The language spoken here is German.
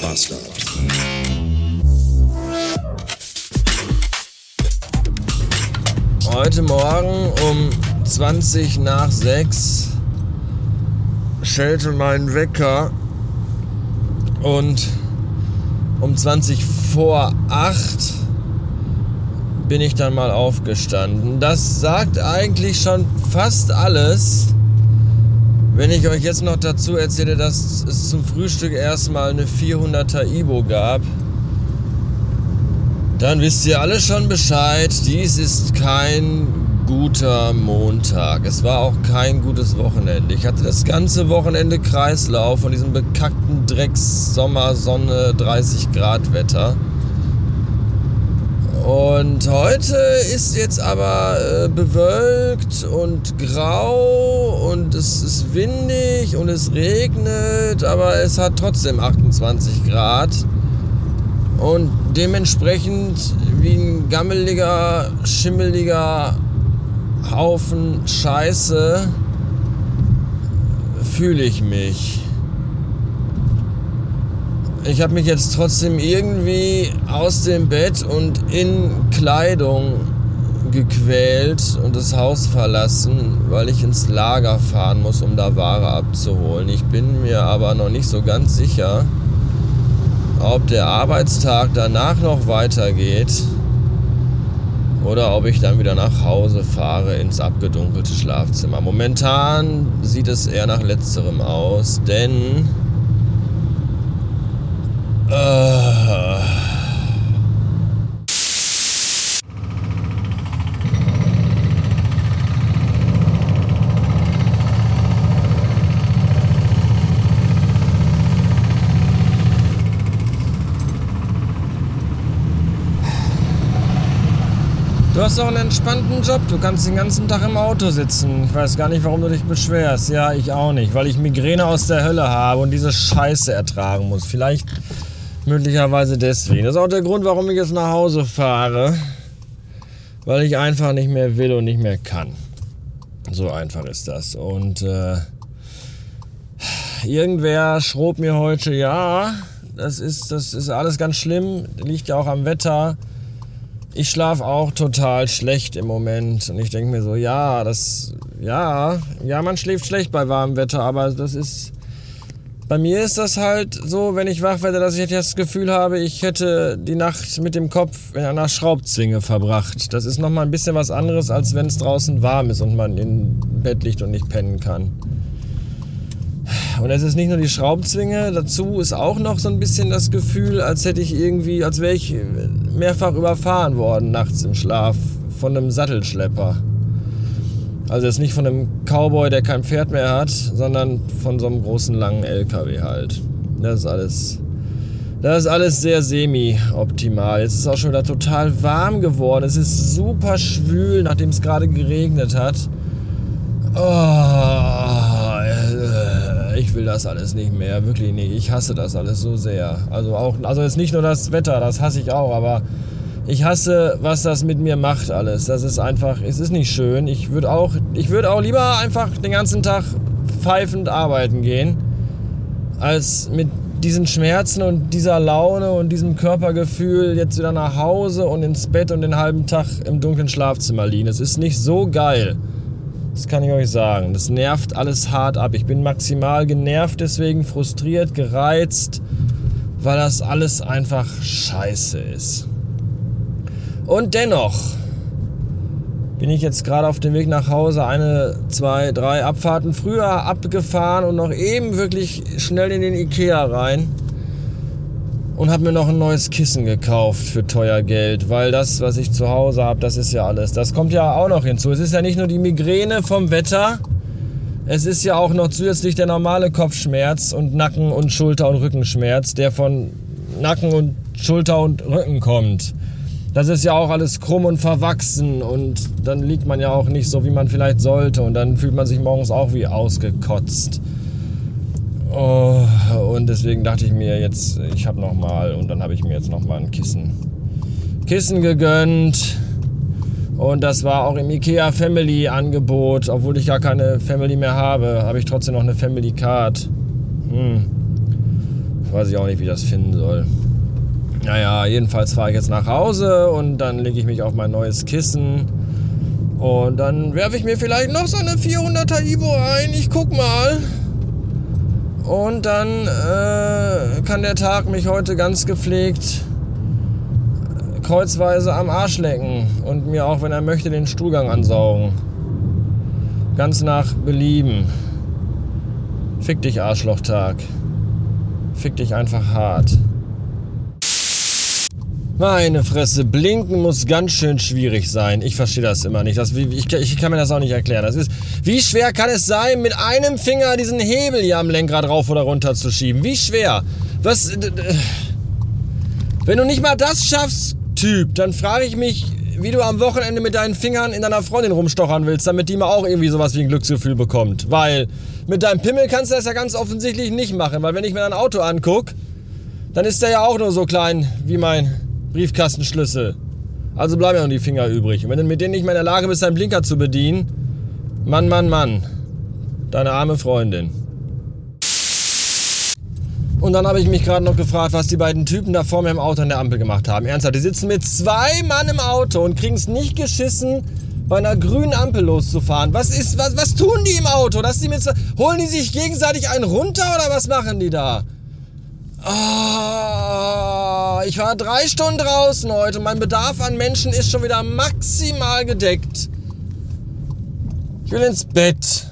Bastard. Heute Morgen um 20 nach 6 schellte mein Wecker und um 20 vor 8 bin ich dann mal aufgestanden. Das sagt eigentlich schon fast alles. Wenn ich euch jetzt noch dazu erzähle, dass es zum Frühstück erstmal eine 400er Ibo gab, dann wisst ihr alle schon Bescheid. Dies ist kein guter Montag. Es war auch kein gutes Wochenende. Ich hatte das ganze Wochenende Kreislauf von diesem bekackten Drecks Sommer, Sonne, 30 Grad Wetter. Und heute ist jetzt aber äh, bewölkt und grau und es ist windig und es regnet, aber es hat trotzdem 28 Grad. Und dementsprechend wie ein gammeliger, schimmeliger Haufen Scheiße fühle ich mich. Ich habe mich jetzt trotzdem irgendwie aus dem Bett und in Kleidung gequält und das Haus verlassen, weil ich ins Lager fahren muss, um da Ware abzuholen. Ich bin mir aber noch nicht so ganz sicher, ob der Arbeitstag danach noch weitergeht oder ob ich dann wieder nach Hause fahre ins abgedunkelte Schlafzimmer. Momentan sieht es eher nach letzterem aus, denn äh, Du hast doch einen entspannten Job. Du kannst den ganzen Tag im Auto sitzen. Ich weiß gar nicht, warum du dich beschwerst. Ja, ich auch nicht, weil ich Migräne aus der Hölle habe und diese Scheiße ertragen muss. Vielleicht möglicherweise deswegen. Das ist auch der Grund, warum ich jetzt nach Hause fahre. Weil ich einfach nicht mehr will und nicht mehr kann. So einfach ist das. Und äh, irgendwer schrob mir heute, ja, das ist, das ist alles ganz schlimm. Liegt ja auch am Wetter ich schlafe auch total schlecht im Moment. Und ich denke mir so, ja, das, ja, ja, man schläft schlecht bei warmem Wetter, aber das ist, bei mir ist das halt so, wenn ich wach werde, dass ich das Gefühl habe, ich hätte die Nacht mit dem Kopf in einer Schraubzwinge verbracht. Das ist nochmal ein bisschen was anderes, als wenn es draußen warm ist und man im Bett liegt und nicht pennen kann. Und es ist nicht nur die Schraubzwinge, dazu ist auch noch so ein bisschen das Gefühl, als hätte ich irgendwie, als wäre ich mehrfach überfahren worden nachts im Schlaf von einem Sattelschlepper. Also jetzt nicht von einem Cowboy, der kein Pferd mehr hat, sondern von so einem großen langen LKW halt. Das ist alles, das ist alles sehr semi-optimal. Jetzt ist auch schon wieder total warm geworden. Es ist super schwül, nachdem es gerade geregnet hat. Oh, ich will das alles nicht mehr, wirklich nicht. Ich hasse das alles so sehr. Also auch, also jetzt nicht nur das Wetter, das hasse ich auch, aber ich hasse, was das mit mir macht alles. Das ist einfach, es ist nicht schön. Ich würde auch, ich würde auch lieber einfach den ganzen Tag pfeifend arbeiten gehen, als mit diesen Schmerzen und dieser Laune und diesem Körpergefühl jetzt wieder nach Hause und ins Bett und den halben Tag im dunklen Schlafzimmer liegen. Es ist nicht so geil. Das kann ich euch sagen. Das nervt alles hart ab. Ich bin maximal genervt, deswegen frustriert, gereizt, weil das alles einfach scheiße ist. Und dennoch bin ich jetzt gerade auf dem Weg nach Hause eine, zwei, drei Abfahrten früher abgefahren und noch eben wirklich schnell in den Ikea rein und habe mir noch ein neues Kissen gekauft für teuer Geld, weil das, was ich zu Hause habe, das ist ja alles. Das kommt ja auch noch hinzu. Es ist ja nicht nur die Migräne vom Wetter, es ist ja auch noch zusätzlich der normale Kopfschmerz und Nacken- und Schulter- und Rückenschmerz, der von Nacken und Schulter und Rücken kommt. Das ist ja auch alles krumm und verwachsen und dann liegt man ja auch nicht so, wie man vielleicht sollte und dann fühlt man sich morgens auch wie ausgekotzt. Oh, und deswegen dachte ich mir jetzt, ich habe noch mal und dann habe ich mir jetzt noch mal ein Kissen, Kissen gegönnt. Und das war auch im IKEA Family Angebot, obwohl ich gar keine Family mehr habe, habe ich trotzdem noch eine Family Card. Hm. Weiß ich auch nicht, wie ich das finden soll. Naja, jedenfalls fahre ich jetzt nach Hause und dann lege ich mich auf mein neues Kissen. Und dann werfe ich mir vielleicht noch so eine 400er Ibo ein. Ich guck mal. Und dann äh, kann der Tag mich heute ganz gepflegt kreuzweise am Arsch lecken und mir auch, wenn er möchte, den Stuhlgang ansaugen. Ganz nach Belieben. Fick dich, Arschlochtag. Fick dich einfach hart. Meine Fresse, blinken muss ganz schön schwierig sein. Ich verstehe das immer nicht. Das, ich, ich, kann mir das auch nicht erklären. Das ist, wie schwer kann es sein, mit einem Finger diesen Hebel hier am Lenkrad rauf oder runter zu schieben? Wie schwer? Was. Wenn du nicht mal das schaffst, Typ, dann frage ich mich, wie du am Wochenende mit deinen Fingern in deiner Freundin rumstochern willst, damit die mal auch irgendwie sowas wie ein Glücksgefühl bekommt. Weil mit deinem Pimmel kannst du das ja ganz offensichtlich nicht machen, weil wenn ich mir dein Auto angucke, dann ist der ja auch nur so klein wie mein Briefkastenschlüssel. Also bleiben ja noch die Finger übrig. Und wenn du mit denen nicht mehr in der Lage bist, deinen Blinker zu bedienen, Mann, Mann, Mann, deine arme Freundin. Und dann habe ich mich gerade noch gefragt, was die beiden Typen da vor mir im Auto an der Ampel gemacht haben. Ernsthaft, die sitzen mit zwei Mann im Auto und kriegen es nicht geschissen, bei einer grünen Ampel loszufahren. Was ist, was, was tun die im Auto? Dass die mit, holen die sich gegenseitig einen runter oder was machen die da? Oh, ich war drei Stunden draußen heute mein Bedarf an Menschen ist schon wieder maximal gedeckt. Ich will ins Bett.